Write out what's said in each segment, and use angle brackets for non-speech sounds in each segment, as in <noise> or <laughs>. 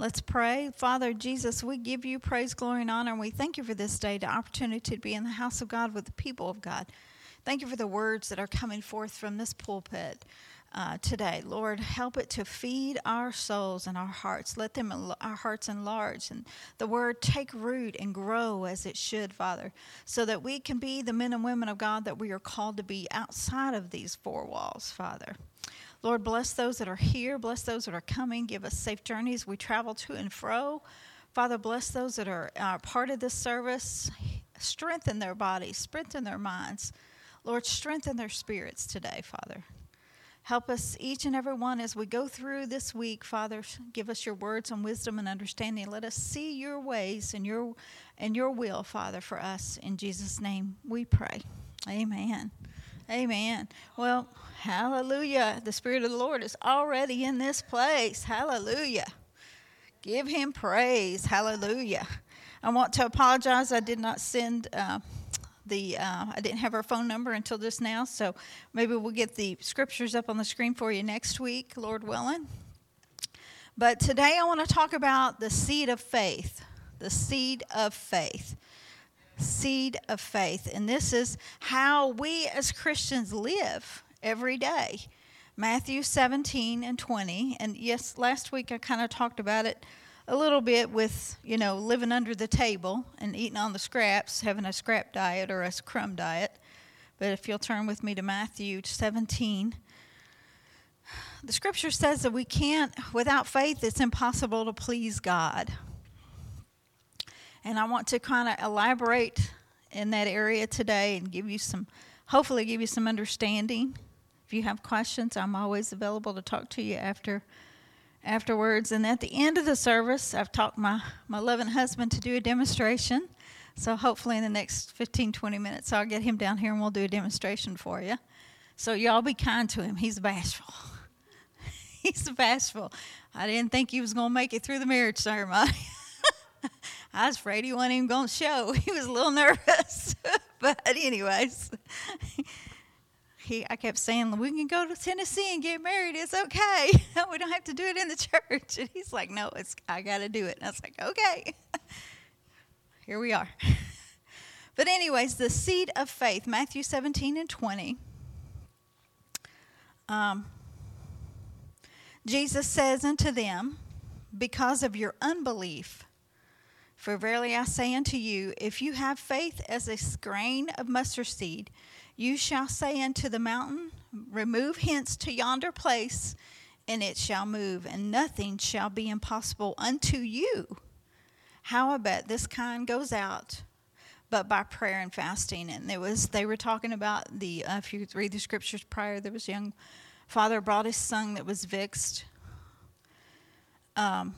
Let's pray. Father Jesus, we give you praise, glory, and honor, and we thank you for this day, the opportunity to be in the house of God with the people of God. Thank you for the words that are coming forth from this pulpit uh, today. Lord, help it to feed our souls and our hearts. Let them our hearts enlarge and the word take root and grow as it should, Father, so that we can be the men and women of God that we are called to be outside of these four walls, Father. Lord, bless those that are here. Bless those that are coming. Give us safe journeys. We travel to and fro. Father, bless those that are, are part of this service. Strengthen their bodies, strengthen their minds. Lord, strengthen their spirits today, Father. Help us each and every one as we go through this week, Father. Give us your words and wisdom and understanding. Let us see your ways and your and your will, Father, for us. In Jesus' name we pray. Amen. Amen. Well, hallelujah. The Spirit of the Lord is already in this place. Hallelujah. Give him praise. Hallelujah. I want to apologize. I did not send uh, the, uh, I didn't have her phone number until just now, so maybe we'll get the scriptures up on the screen for you next week, Lord willing. But today I want to talk about the seed of faith. The seed of faith seed of faith. And this is how we as Christians live every day. Matthew 17 and 20. And yes, last week I kind of talked about it a little bit with, you know, living under the table and eating on the scraps, having a scrap diet or a crumb diet. But if you'll turn with me to Matthew 17, the scripture says that we can't, without faith, it's impossible to please God. And I want to kind of elaborate in that area today and give you some, hopefully, give you some understanding. If you have questions, I'm always available to talk to you after afterwards. And at the end of the service, I've talked my, my loving husband to do a demonstration. So hopefully in the next 15, 20 minutes, I'll get him down here and we'll do a demonstration for you. So y'all be kind to him. He's bashful. <laughs> He's bashful. I didn't think he was going to make it through the marriage ceremony. <laughs> I was afraid he wasn't even going to show. <laughs> He was a little nervous. <laughs> but, anyways, <laughs> he, I kept saying, We can go to Tennessee and get married. It's okay. we don't have to do it in the church. And he's like, No, it's, I got to do it. And I was like, Okay. Here we are. But, anyways, the seed of faith, Matthew 17 and 20. Um, Jesus says unto them, Because of your unbelief, for verily I say unto you, if you have faith as a grain of mustard seed, you shall say unto the mountain, Remove hence to yonder place, and it shall move, and nothing shall be impossible unto you. How about this kind goes out, but by prayer and fasting. And there was they were talking about the uh, if you read the scriptures prior, there was a young father brought his son that was vexed. Um,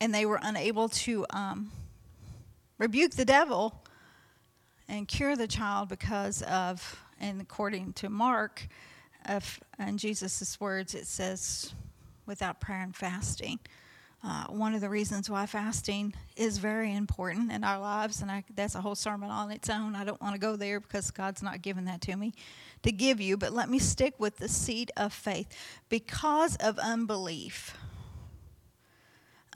and they were unable to um, rebuke the devil and cure the child because of, and according to Mark, of, in Jesus' words, it says, without prayer and fasting. Uh, one of the reasons why fasting is very important in our lives, and I, that's a whole sermon on its own. I don't want to go there because God's not given that to me to give you, but let me stick with the seed of faith. Because of unbelief,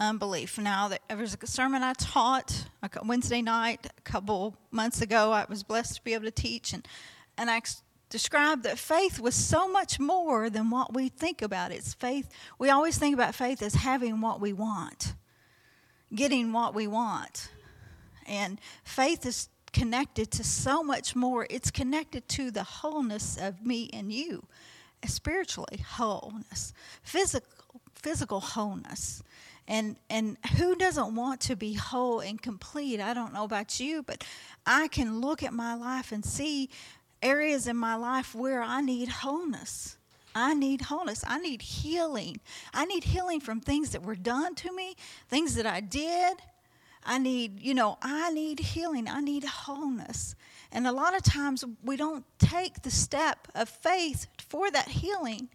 unbelief. Now, there was a sermon I taught Wednesday night a couple months ago. I was blessed to be able to teach, and, and I described that faith was so much more than what we think about. It's faith. We always think about faith as having what we want, getting what we want. And faith is connected to so much more. It's connected to the wholeness of me and you, spiritually wholeness, physical physical wholeness. And and who doesn't want to be whole and complete? I don't know about you but i can look at my life and see areas in my life where i need wholeness. I need wholeness. I need healing. I need healing from things that were done to me things that i did. I need you know i need healing. I need wholeness. And a lot of times we don't take the step of faith for that healing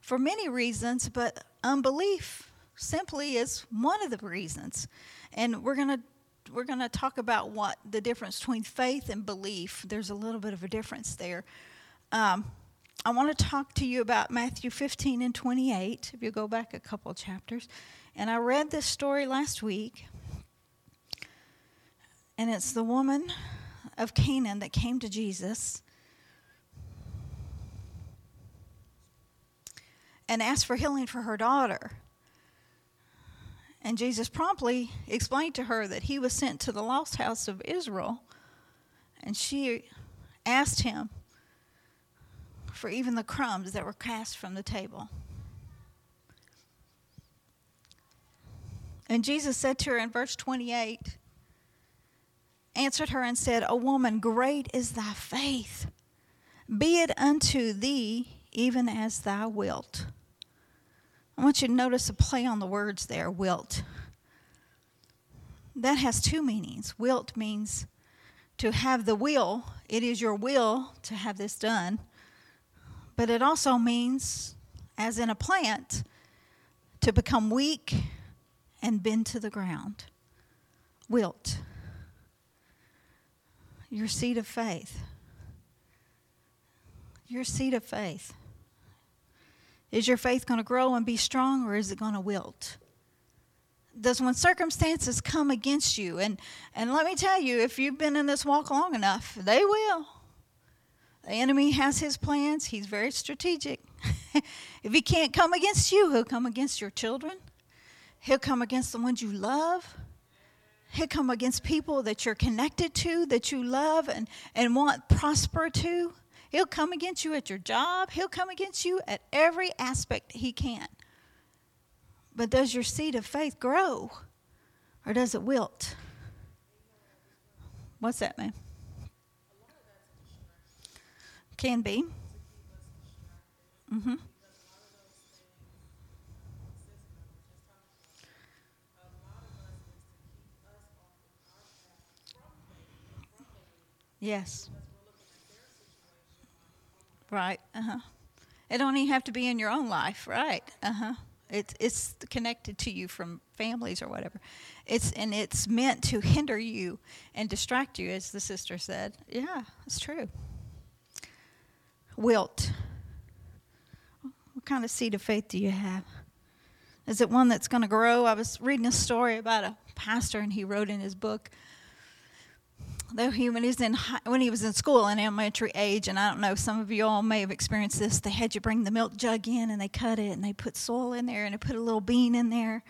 for many reasons but unbelief simply is one of the reasons. And we're going to we're going to talk about what the difference between faith and belief. There's a little bit of a difference there. Um, I want to talk to you about Matthew 15 and 28. If you go back a couple chapters, And I read this story last week, and it's the woman of Canaan that came to Jesus and asked for healing for her daughter. And Jesus promptly explained to her that he was sent to the lost house of Israel. And she asked him for even the crumbs that were cast from the table. And Jesus said to her in verse 28, answered her and said, O woman, great is thy faith. Be it unto thee even as thou wilt. I want you to notice a play on the words there, wilt. That has two meanings. Wilt means to have the will, it is your will to have this done. But it also means, as in a plant, to become weak and bend to the ground. Wilt. Your seed of faith. Your seed of faith. Is your faith going to grow and be strong or is it going to wilt? Does when circumstances come against you, and, and let me tell you, if you've been in this walk long enough, they will. The enemy has his plans, he's very strategic. <laughs> if he can't come against you, he'll come against your children, he'll come against the ones you love. He'll come against people that you're connected to, that you love and, and want prosper to. He'll come against you at your job. He'll come against you at every aspect he can. But does your seed of faith grow or does it wilt? What's that mean? Can be. Mm-hmm. Yes. Right. Uh huh. It don't even have to be in your own life, right? Uh huh. It's it's connected to you from families or whatever. It's and it's meant to hinder you and distract you, as the sister said. Yeah, it's true. Wilt. What kind of seed of faith do you have? Is it one that's going to grow? I was reading a story about a pastor, and he wrote in his book though he when he was in high, when he was in school in elementary age, and I don't know, some of you all may have experienced this. They had you bring the milk jug in, and they cut it, and they put soil in there, and they put a little bean in there,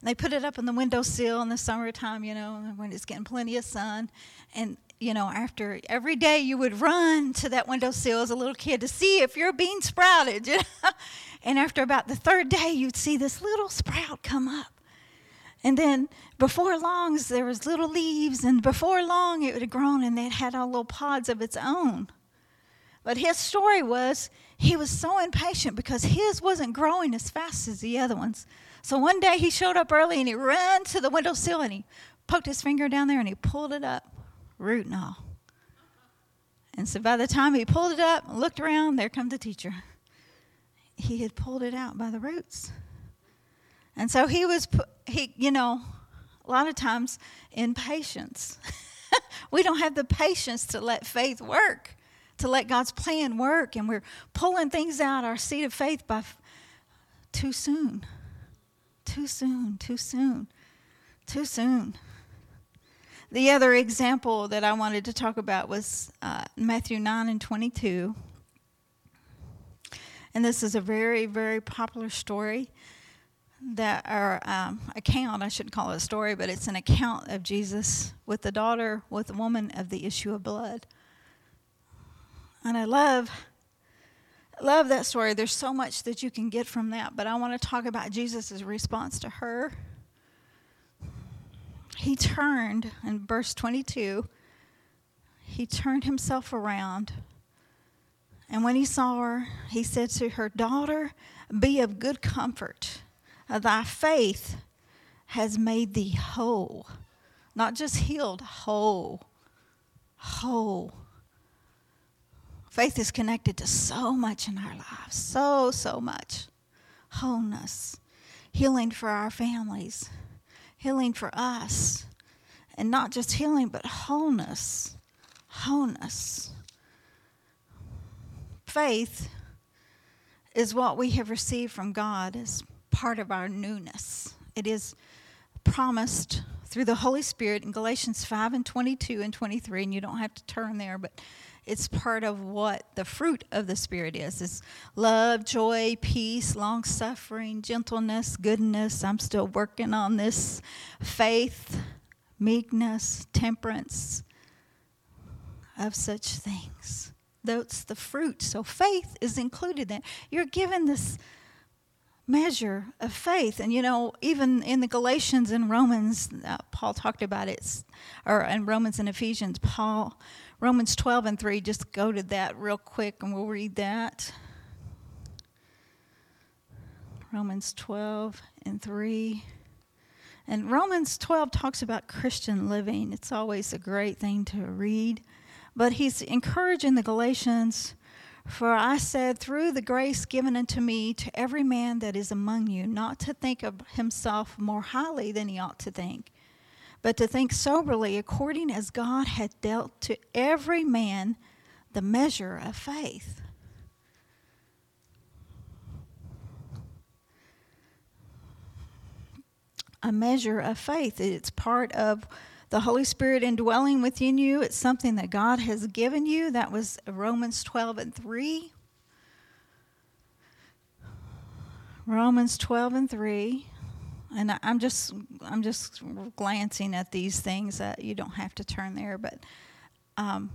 and they put it up on the windowsill in the summertime, you know, when it's getting plenty of sun, and you know, after every day you would run to that windowsill as a little kid to see if your bean sprouted, <laughs> you know? and after about the third day, you'd see this little sprout come up. And then before long, there was little leaves, and before long, it had grown and it had all little pods of its own. But his story was he was so impatient because his wasn't growing as fast as the other ones. So one day he showed up early and he ran to the windowsill and he poked his finger down there and he pulled it up, root and all. And so by the time he pulled it up and looked around, there come the teacher. He had pulled it out by the roots. And so he was, he, you know, a lot of times in patience. <laughs> we don't have the patience to let faith work, to let God's plan work, and we're pulling things out our seed of faith by f- too soon, too soon, too soon, too soon. The other example that I wanted to talk about was uh, Matthew 9 and 22. And this is a very, very popular story that our um, account, I shouldn't call it a story, but it's an account of Jesus with the daughter, with the woman of the issue of blood. And I love, love that story. There's so much that you can get from that, but I want to talk about Jesus' response to her. He turned, in verse 22, he turned himself around. And when he saw her, he said to her, Daughter, be of good comfort Thy faith has made thee whole. Not just healed, whole. Whole. Faith is connected to so much in our lives. So, so much. Wholeness. Healing for our families. Healing for us. And not just healing, but wholeness. Wholeness. Faith is what we have received from God as part of our newness. it is promised through the Holy Spirit in Galatians 5 and 22 and 23, and you don't have to turn there, but it's part of what the fruit of the Spirit is. It's love, joy, peace, long suffering, gentleness, goodness. I'm still working on this. Faith, meekness, temperance, of such things. That's the fruit. So faith is included in. You're given this measure of faith. And you know, even in the Galatians and Romans, uh, Paul talked about it, or in Romans and Ephesians, Paul, Romans 12 and 3, just go to that real quick and we'll read that. Romans 12 and 3. And Romans 12 talks about Christian living. It's always a great thing to read. But he's encouraging the Galatians for I said, through the grace given unto me to every man that is among you, not to think of himself more highly than he ought to think, but to think soberly according as God hath dealt to every man the measure of faith. A measure of faith. It's part of the Holy Spirit indwelling within you. It's something that God has given you. That was Romans 12 and 3. Romans 12 and 3. And I'm just I'm just glancing at these things. Uh, you don't have to turn there, but um,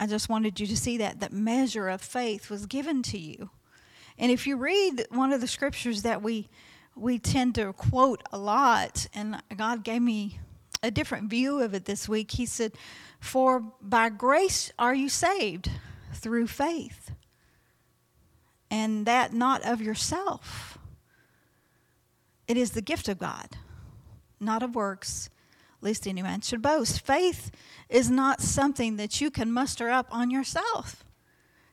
I just wanted you to see that that measure of faith was given to you. And if you read one of the scriptures that we we tend to quote a lot, and God gave me a different view of it this week. He said, For by grace are you saved through faith, and that not of yourself. It is the gift of God, not of works, lest any man should boast. Faith is not something that you can muster up on yourself.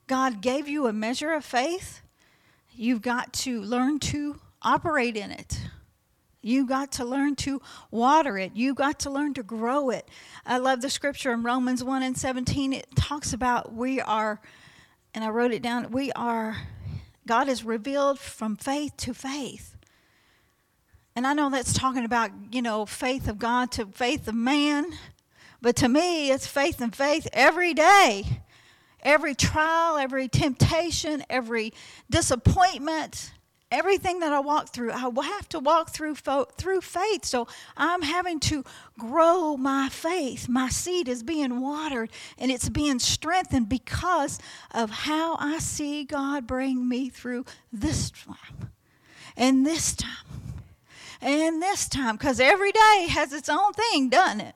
God gave you a measure of faith. You've got to learn to operate in it. You got to learn to water it. You got to learn to grow it. I love the scripture in Romans 1 and 17. It talks about we are, and I wrote it down, we are, God is revealed from faith to faith. And I know that's talking about, you know, faith of God to faith of man. But to me, it's faith and faith every day. Every trial, every temptation, every disappointment, everything that I walk through, I will have to walk through through faith. So I'm having to grow my faith. My seed is being watered and it's being strengthened because of how I see God bring me through this time and this time and this time because every day has its own thing, doesn't it?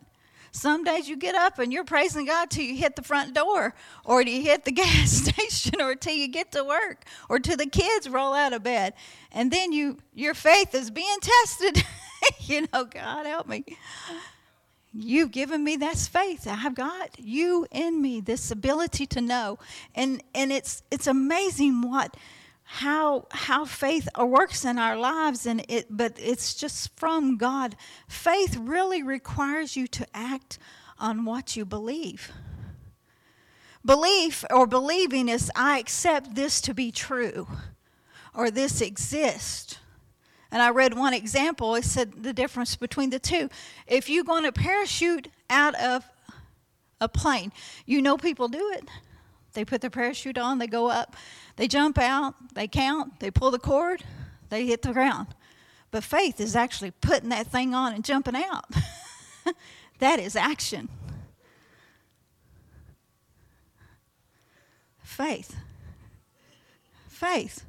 Some days you get up and you're praising God till you hit the front door, or till you hit the <laughs> gas station, or till you get to work, or till the kids roll out of bed. And then you your faith is being tested. <laughs> you know, God help me. You've given me that faith. I've got you in me, this ability to know. And and it's it's amazing what how how faith works in our lives and it but it's just from God. Faith really requires you to act on what you believe. Belief or believing is I accept this to be true or this exists. And I read one example, it said the difference between the two. If you're going to parachute out of a plane, you know people do it. They put their parachute on, they go up, they jump out, they count, they pull the cord, they hit the ground. But faith is actually putting that thing on and jumping out. <laughs> that is action. Faith. Faith.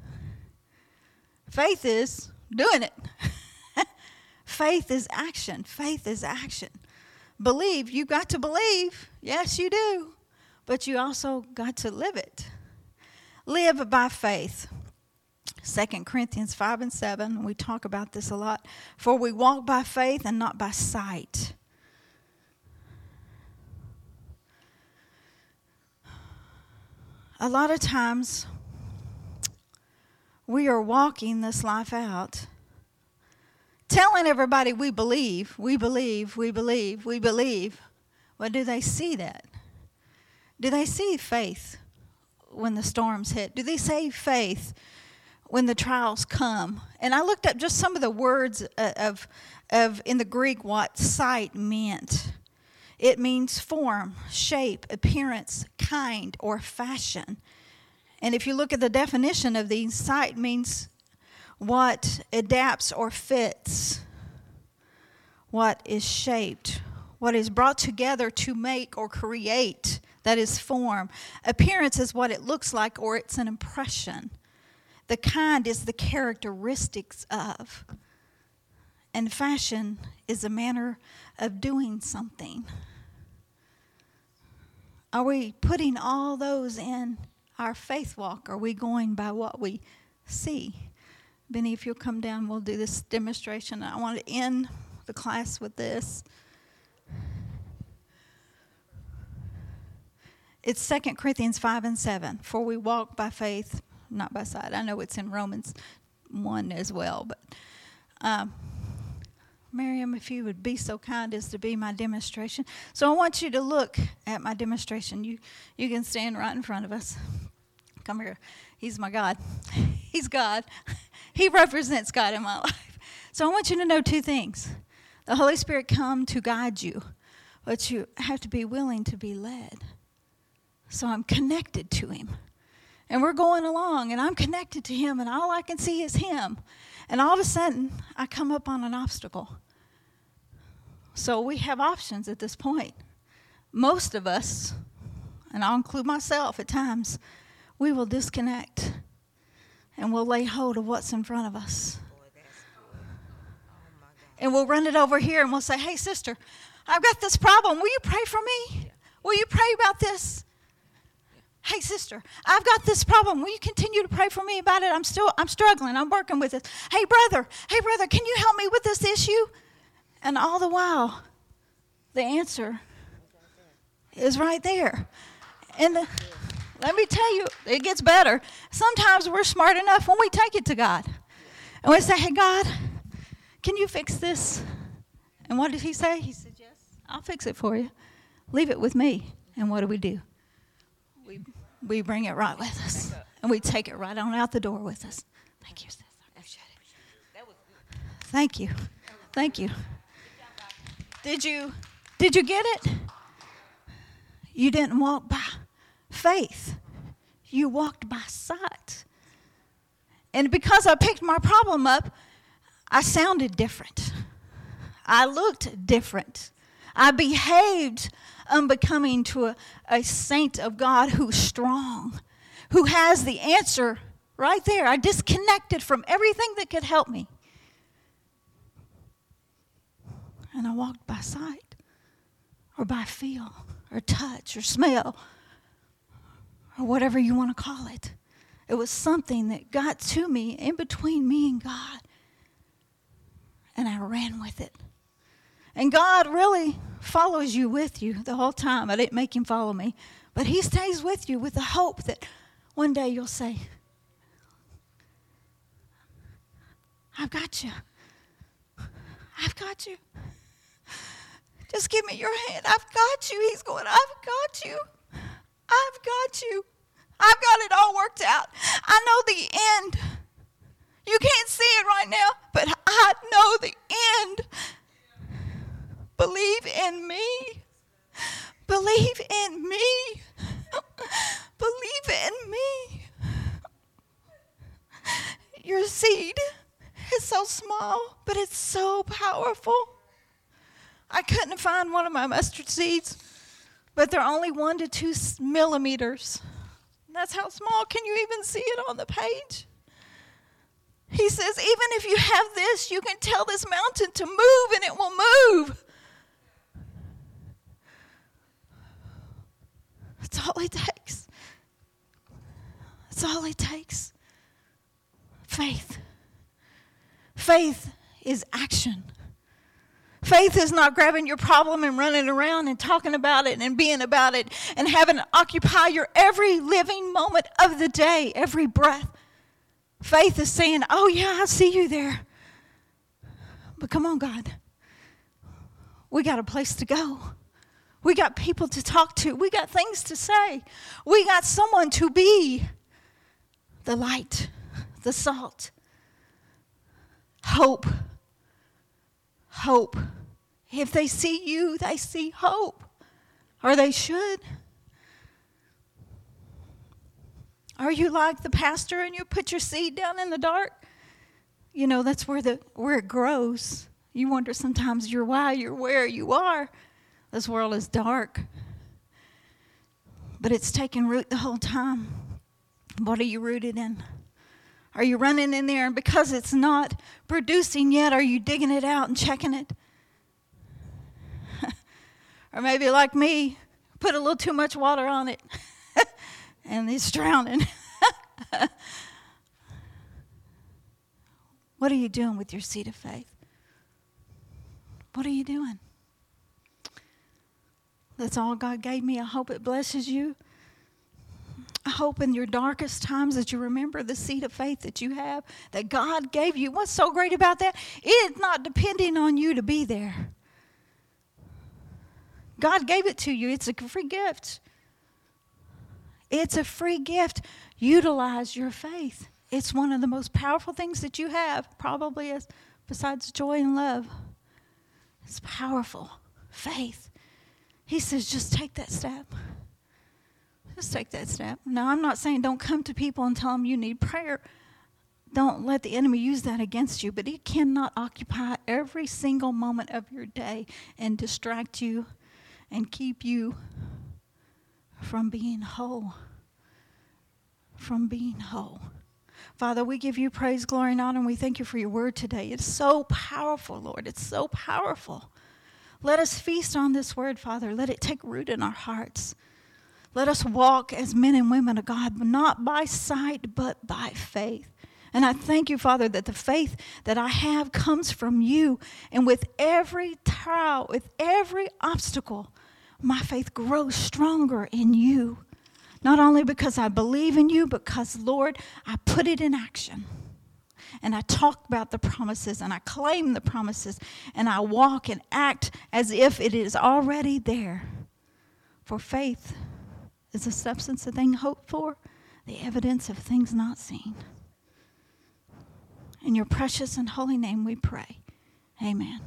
Faith is doing it. <laughs> Faith is action. Faith is action. Believe, you've got to believe. Yes, you do but you also got to live it. Live by faith. 2 Corinthians 5 and 7, we talk about this a lot. For we walk by faith and not by sight. A lot of times, we are walking this life out, telling everybody we believe, we believe, we believe, we believe. But do they see that? Do they see faith when the storms hit? Do they see faith when the trials come. And I looked up just some of the words uh, of, of in the Greek what sight meant. It means form, shape, appearance, kind, or fashion. And if you look at the definition of these, sight means what adapts or fits, what is shaped, what is brought together to make or create, that is form. Appearance is what it looks like or it's an impression. The kind is the characteristics of. And fashion is a manner of doing something. Are we putting all those in our faith walk? Are we going by what we see? Benny, if you'll come down, we'll do this demonstration. I want to end the class with this. It's 2 Corinthians 5 and 7. For we walk by faith, not by sight. I know it's in Romans 1 as well, but um, Miriam, if you would be so kind as to be my demonstration. So I want you to look at my demonstration. You, you can stand right in front of us. Come here. He's my God. <laughs> He's God. <laughs> He represents God in my <laughs> life. So I want you to know two things. The Holy Spirit come to guide you, but you have to be willing to be led. So I'm connected to him. And we're going along, and I'm connected to him, and all I can see is him. And all of a sudden, I come up on an obstacle. So we have options at this point. Most of us, and I'll include myself at times, we will disconnect and we'll lay hold of what's in front of us. And we'll run it over here and we'll say, Hey, sister, I've got this problem. Will you pray for me? Will you pray about this? Hey sister i've got this problem. Will you continue to pray for me about it? I'm still i'm struggling. I'm working with it hey brother hey brother can you help me with this issue? And all the while the answer is right there. And the, let me tell you it gets better. Sometimes we're smart enough when we take it to god. And we say hey god can you fix this? And what did he say? He said yes i'll fix it for you. Leave it with me and what do we do we bring it right with us. And we take it right on out the door with us. Thank you, sis. Thank you. Thank you. Did you did you get it? You didn't walk by faith. You walked by sight. And because I picked my problem up, I sounded different. I looked different. I behaved unbecoming to a, a saint of God who's strong, who has the answer right there. I disconnected from everything that could help me. And I walked by sight, or by feel, or touch, or smell, or whatever you want to call it. It was something that got to me in between me and God. And I ran with it. And God really follows you with you the whole time. I didn't make him follow me, but he stays with you with the hope that one day you'll say, I've got you. I've got you. Just give me your hand. I've got you. He's going, I've got you. I've got you. I've got it all worked out. I know the end. You can't see it right now, but I know the end. Believe in me. Believe in me. Believe in me. Your seed is so small, but it's so powerful. I couldn't find one of my mustard seeds, but they're only one to two millimeters. That's how small. Can you even see it on the page? He says, even if you have this, you can tell this mountain to move and it will move. That's all it takes. That's all it takes. Faith. Faith is action. Faith is not grabbing your problem and running around and talking about it and being about it and having it occupy your every living moment of the day, every breath. Faith is saying, Oh, yeah, I see you there. But come on, God. We got a place to go. We got people to talk to. We got things to say. We got someone to be the light, the salt. Hope. Hope. If they see you, they see hope. Or they should. Are you like the pastor and you put your seed down in the dark? You know, that's where the where it grows. You wonder sometimes you're why you're where you are. This world is dark. But it's taking root the whole time. What are you rooted in? Are you running in there and because it's not producing yet, are you digging it out and checking it? <laughs> or maybe like me, put a little too much water on it <laughs> and it's drowning. <laughs> what are you doing with your seed of faith? What are you doing? That's all God gave me. I hope it blesses you. I hope in your darkest times that you remember the seed of faith that you have, that God gave you. What's so great about that? It's not depending on you to be there. God gave it to you, it's a free gift. It's a free gift. Utilize your faith. It's one of the most powerful things that you have, probably besides joy and love. It's powerful. Faith. He says, just take that step. Just take that step. Now, I'm not saying don't come to people and tell them you need prayer. Don't let the enemy use that against you, but he cannot occupy every single moment of your day and distract you and keep you from being whole. From being whole. Father, we give you praise, glory, and honor, and we thank you for your word today. It's so powerful, Lord. It's so powerful. Let us feast on this word, Father. Let it take root in our hearts. Let us walk as men and women of God, not by sight, but by faith. And I thank you, Father, that the faith that I have comes from you. And with every trial, with every obstacle, my faith grows stronger in you. Not only because I believe in you, because, Lord, I put it in action. And I talk about the promises and I claim the promises and I walk and act as if it is already there. For faith is the substance of things hoped for, the evidence of things not seen. In your precious and holy name we pray. Amen.